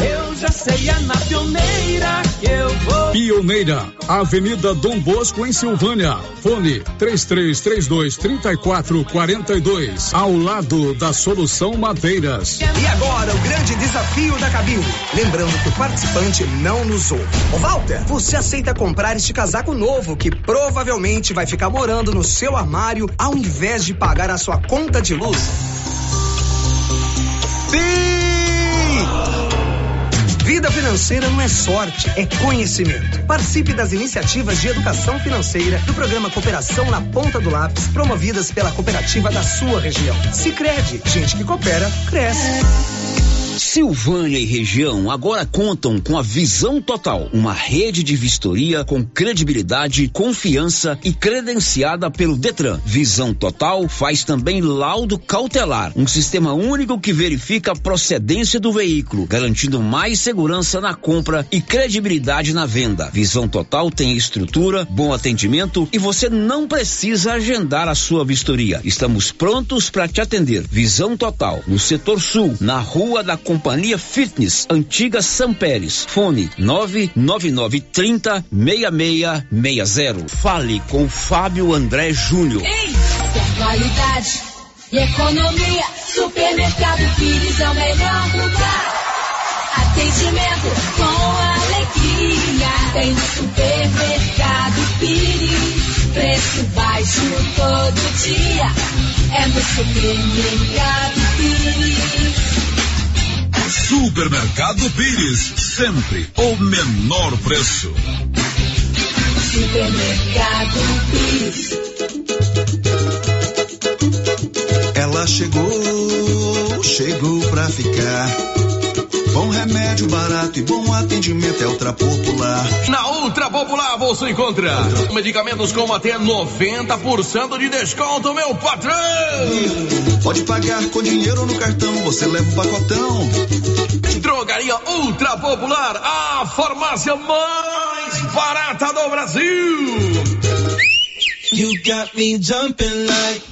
Eu já sei, é na pioneira que eu vou. Pioneira, Avenida Dom Bosco, em Silvânia. Fone 3332 3442. Ao lado da Solução Madeiras. E agora o grande desafio da cabine. Lembrando que o participante não nos ouve. Ô Walter, você aceita comprar este casaco novo que provavelmente vai ficar morando no seu armário ao invés de pagar a sua conta de luz? Vida financeira não é sorte, é conhecimento. Participe das iniciativas de educação financeira do programa Cooperação na Ponta do Lápis, promovidas pela cooperativa da sua região. Se crede, gente que coopera, cresce. Silvânia e região agora contam com a Visão Total, uma rede de vistoria com credibilidade, confiança e credenciada pelo Detran. Visão Total faz também laudo cautelar, um sistema único que verifica a procedência do veículo, garantindo mais segurança na compra e credibilidade na venda. Visão Total tem estrutura, bom atendimento e você não precisa agendar a sua vistoria. Estamos prontos para te atender. Visão Total, no setor sul, na rua da Companhia Fitness, antiga São Pérez. Fone 99930 6660. Fale com Fábio André Júnior. Qualidade e economia. Supermercado Pires é o melhor lugar. Atendimento com alegria. Tem supermercado Pires. Preço baixo todo dia. É no supermercado Pires. Supermercado Pires, sempre o menor preço. Supermercado Pires. Ela chegou, chegou pra ficar. Bom remédio barato e bom atendimento é Ultra Popular. Na Ultra Popular você encontra medicamentos com até 90% de desconto, meu patrão! Pode pagar com dinheiro no cartão, você leva o pacotão. Drogaria Ultra Popular, a farmácia mais barata do Brasil! You got me jumping like.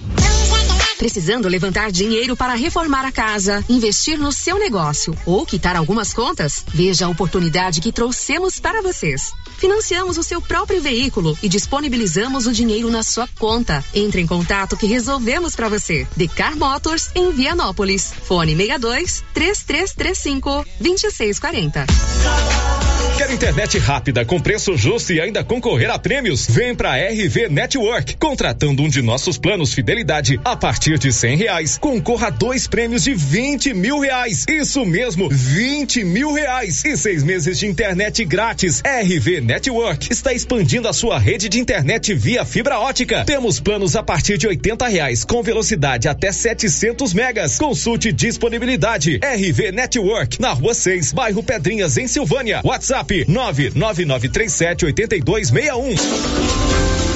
Precisando levantar dinheiro para reformar a casa, investir no seu negócio ou quitar algumas contas? Veja a oportunidade que trouxemos para vocês. Financiamos o seu próprio veículo e disponibilizamos o dinheiro na sua conta. Entre em contato que resolvemos para você. Decar Motors em Vianópolis. Fone 62 3335 2640. Quer internet rápida com preço justo e ainda concorrer a prêmios? Vem pra RV Network. Contratando um de nossos planos fidelidade a partir de cem reais, concorra a dois prêmios de 20 mil reais. Isso mesmo, 20 mil reais e seis meses de internet grátis. RV Network está expandindo a sua rede de internet via fibra ótica. Temos planos a partir de 80 reais com velocidade até 700 megas. Consulte disponibilidade. RV Network na Rua 6, bairro Pedrinhas em Silvânia. WhatsApp WhatsApp 999378261.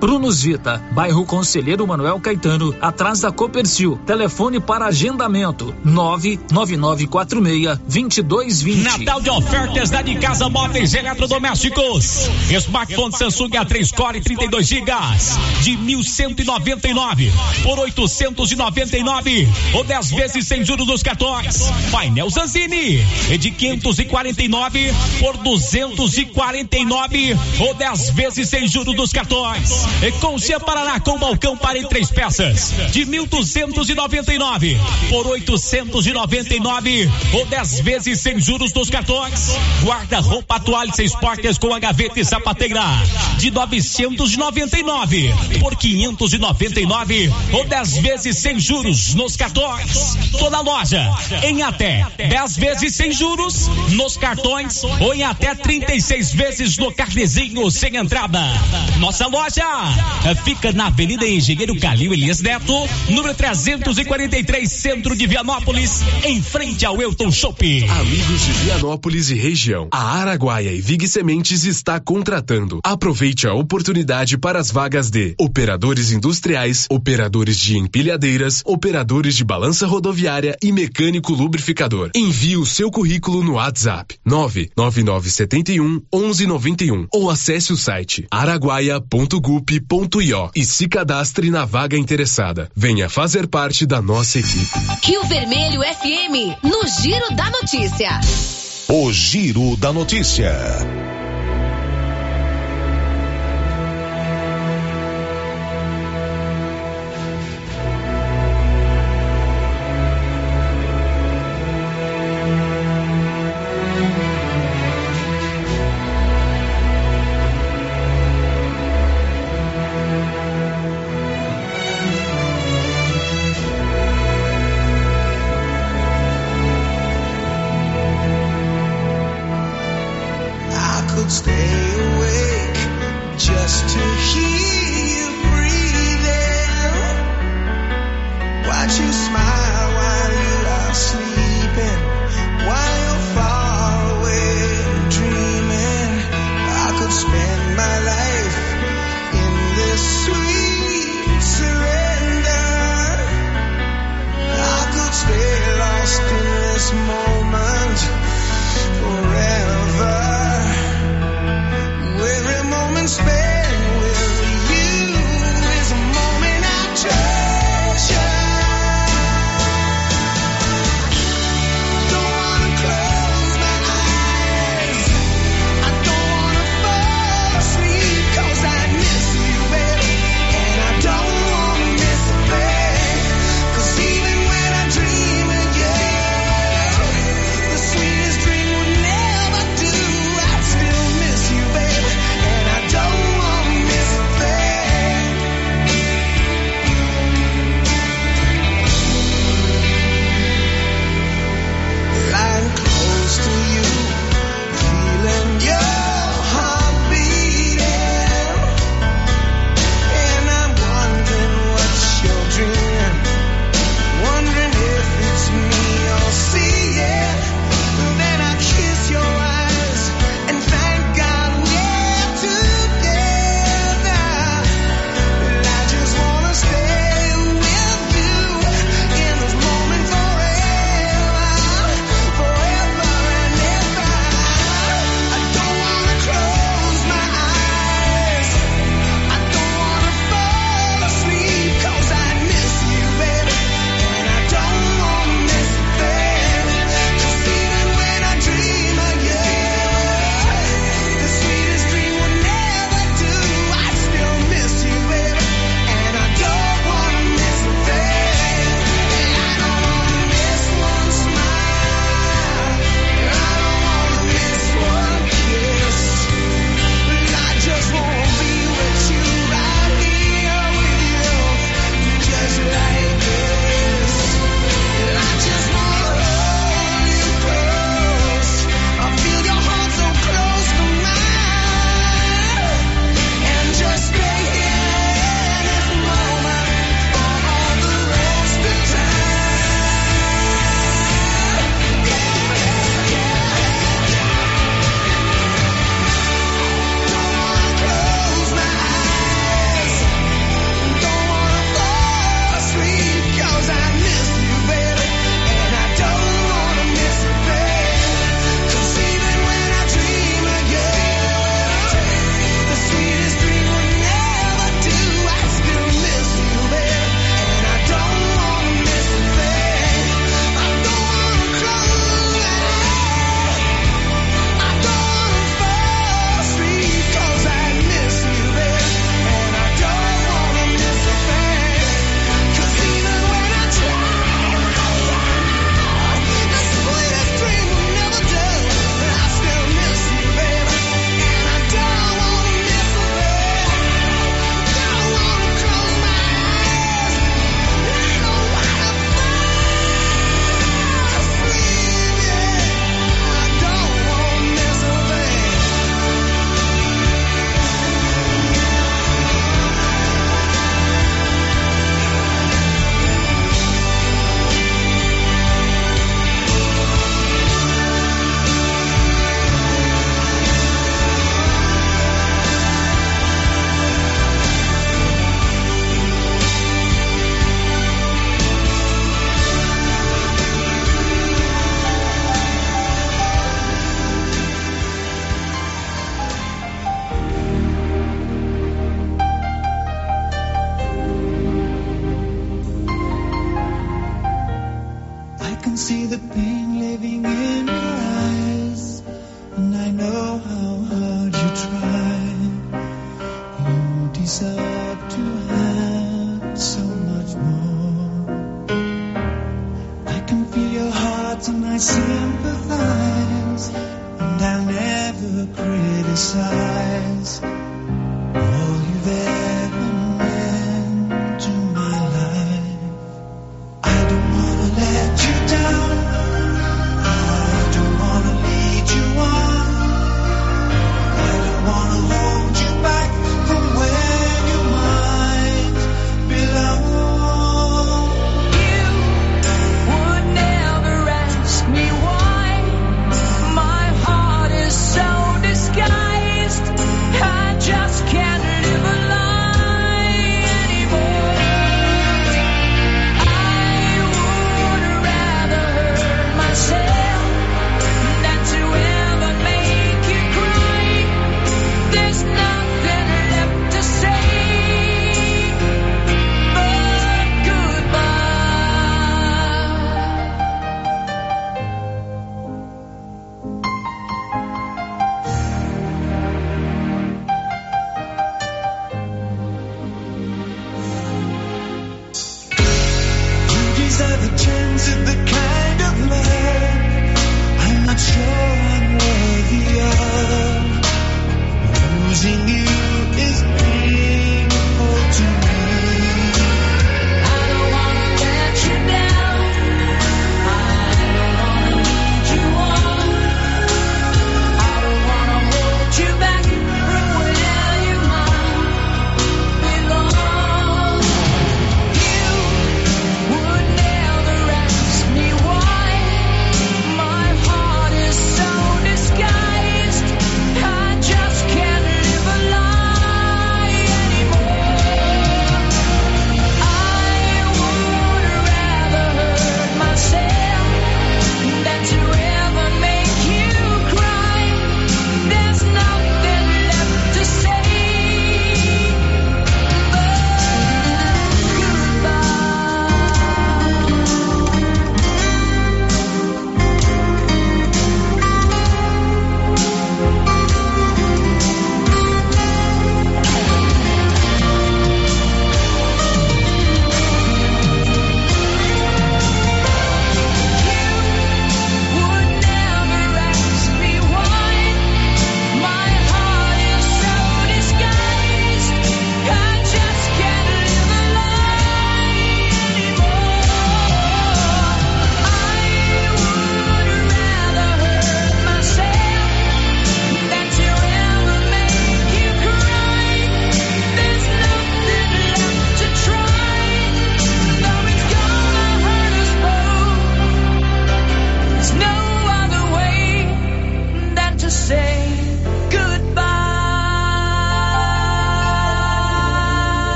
Prunus Vita, bairro Conselheiro Manuel Caetano, atrás da Copercil. Telefone para agendamento: 99946-2220. Natal de ofertas da de casa móveis eletrodomésticos. Smartphone Samsung A3 Core 32 GB de 1199 por 899 ou 10 vezes sem juros dos cartões. Painel Zanzini de 549 por 249 ou 10 vezes sem juros dos cartões. E Concia Paraná com balcão para em três peças de 1.299 por 899 ou 10 vezes sem juros dos cartões. Guarda-roupa toalha seis portas com a gaveta e sapateira de 999 por 599 ou 10 vezes sem juros nos cartões. Toda loja em até 10 vezes sem juros nos cartões ou em até 36 vezes no carnezinho sem entrada. Nossa loja fica na Avenida Engenheiro Calil Elias Neto, número 343, centro de Vianópolis, em frente ao Elton Shopping. Amigos de Vianópolis e região, a Araguaia e Vig Sementes está contratando. Aproveite a oportunidade para as vagas de operadores industriais, operadores de empilhadeiras, operadores de balança rodoviária e mecânico lubrificador. Envie o seu currículo no WhatsApp 99971 1191 ou acesse o site e se cadastre na vaga interessada. Venha fazer parte da nossa equipe. Rio Vermelho FM, no Giro da Notícia. O Giro da Notícia.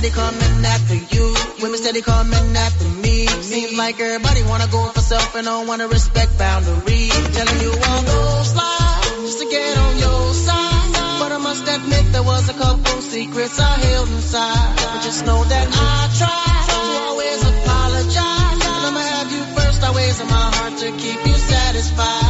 steady coming after you. Women steady coming after me. Seems like everybody wanna go for self and don't wanna respect boundaries. Telling you all those lies just to get on your side. But I must admit there was a couple secrets I held inside. But just know that I tried to always apologize. And I'ma have you first always in my heart to keep you satisfied.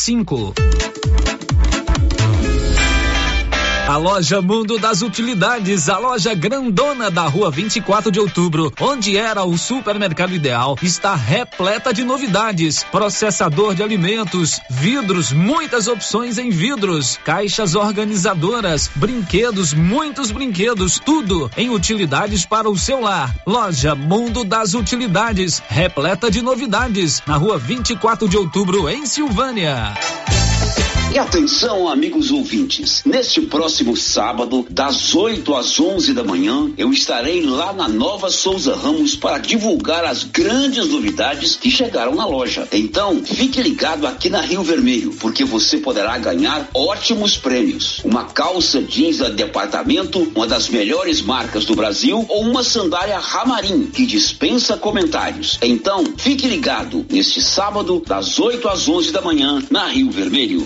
cinco. A loja Mundo das Utilidades, a loja grandona da rua 24 de outubro, onde era o supermercado ideal, está repleta de novidades. Processador de alimentos, vidros, muitas opções em vidros, caixas organizadoras, brinquedos, muitos brinquedos, tudo em utilidades para o seu lar. Loja Mundo das Utilidades, repleta de novidades, na rua 24 de outubro, em Silvânia. E atenção, amigos ouvintes, neste próximo sábado, das 8 às 11 da manhã, eu estarei lá na Nova Souza Ramos para divulgar as grandes novidades que chegaram na loja. Então, fique ligado aqui na Rio Vermelho, porque você poderá ganhar ótimos prêmios. Uma calça jeans da departamento, uma das melhores marcas do Brasil, ou uma sandália Ramarim, que dispensa comentários. Então, fique ligado neste sábado, das 8 às 11 da manhã, na Rio Vermelho.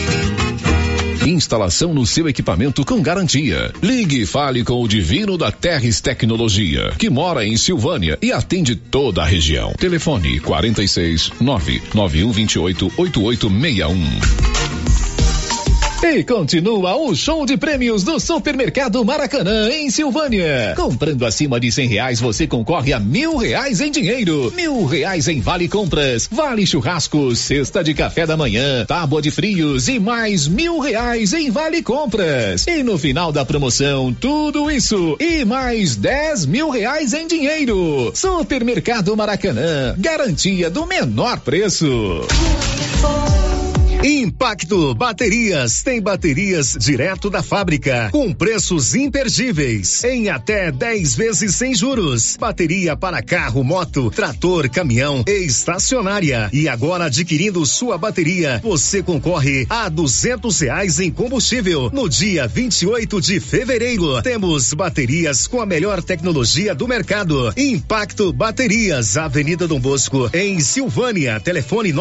Instalação no seu equipamento com garantia. Ligue e fale com o Divino da Terres Tecnologia, que mora em Silvânia e atende toda a região. Telefone 46 99128 8861. E continua o show de prêmios do Supermercado Maracanã, em Silvânia. Comprando acima de cem reais, você concorre a mil reais em dinheiro, mil reais em vale compras, vale churrasco, cesta de café da manhã, tábua de frios e mais mil reais em vale compras. E no final da promoção, tudo isso e mais dez mil reais em dinheiro. Supermercado Maracanã, garantia do menor preço. Impacto Baterias tem baterias direto da fábrica com preços imperdíveis em até 10 vezes sem juros. Bateria para carro, moto, trator, caminhão e estacionária. E agora adquirindo sua bateria, você concorre a duzentos reais em combustível. No dia 28 de fevereiro, temos baterias com a melhor tecnologia do mercado. Impacto Baterias, Avenida Dom Bosco, em Silvânia. Telefone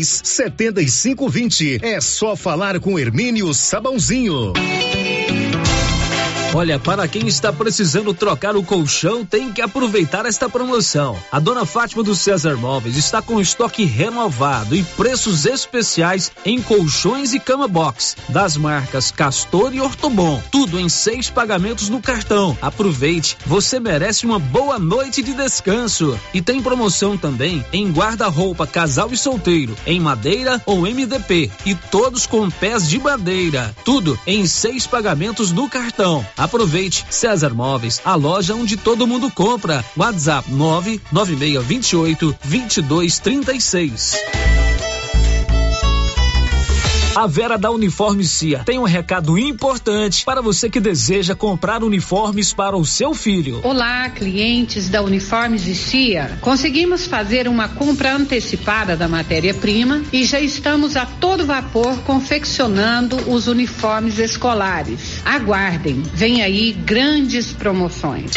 99343 7520. É só falar com Hermínio Sabãozinho. Olha, para quem está precisando trocar o colchão, tem que aproveitar esta promoção. A dona Fátima do César Móveis está com estoque renovado e preços especiais em colchões e cama box das marcas Castor e Ortobon. Tudo em seis pagamentos no cartão. Aproveite, você merece uma boa noite de descanso. E tem promoção também em guarda-roupa casal e solteiro, em madeira ou MDP e todos com pés de madeira. Tudo em seis pagamentos no cartão. Aproveite César Móveis, a loja onde todo mundo compra. WhatsApp 99628 2236. A Vera da Uniforme Cia tem um recado importante para você que deseja comprar uniformes para o seu filho. Olá, clientes da Uniformes e Cia. Conseguimos fazer uma compra antecipada da matéria-prima e já estamos a todo vapor confeccionando os uniformes escolares. Aguardem, vem aí grandes promoções.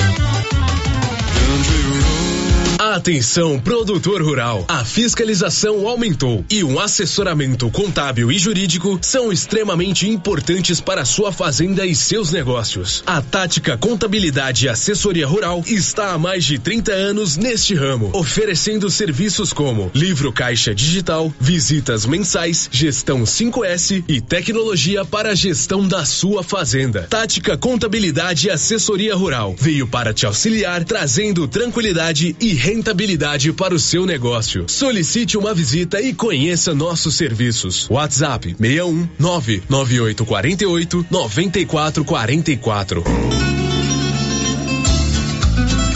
Atenção, produtor rural. A fiscalização aumentou e um assessoramento contábil e jurídico são extremamente importantes para sua fazenda e seus negócios. A Tática Contabilidade e Assessoria Rural está há mais de 30 anos neste ramo, oferecendo serviços como livro caixa digital, visitas mensais, gestão 5S e tecnologia para a gestão da sua fazenda. Tática Contabilidade e Assessoria Rural veio para te auxiliar, trazendo tranquilidade e rentabilidade para o seu negócio. Solicite uma visita e conheça nossos serviços. WhatsApp 61 99848 9444.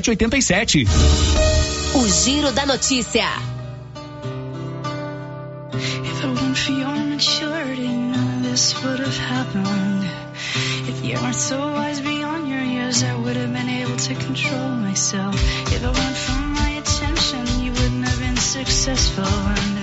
87. O Giro da Notícia. If it weren't for your maturity, none of this would have happened. If you weren't so wise beyond your years, I would have been able to control myself. If it weren't for my attention, you wouldn't have been successful.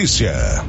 Notícia.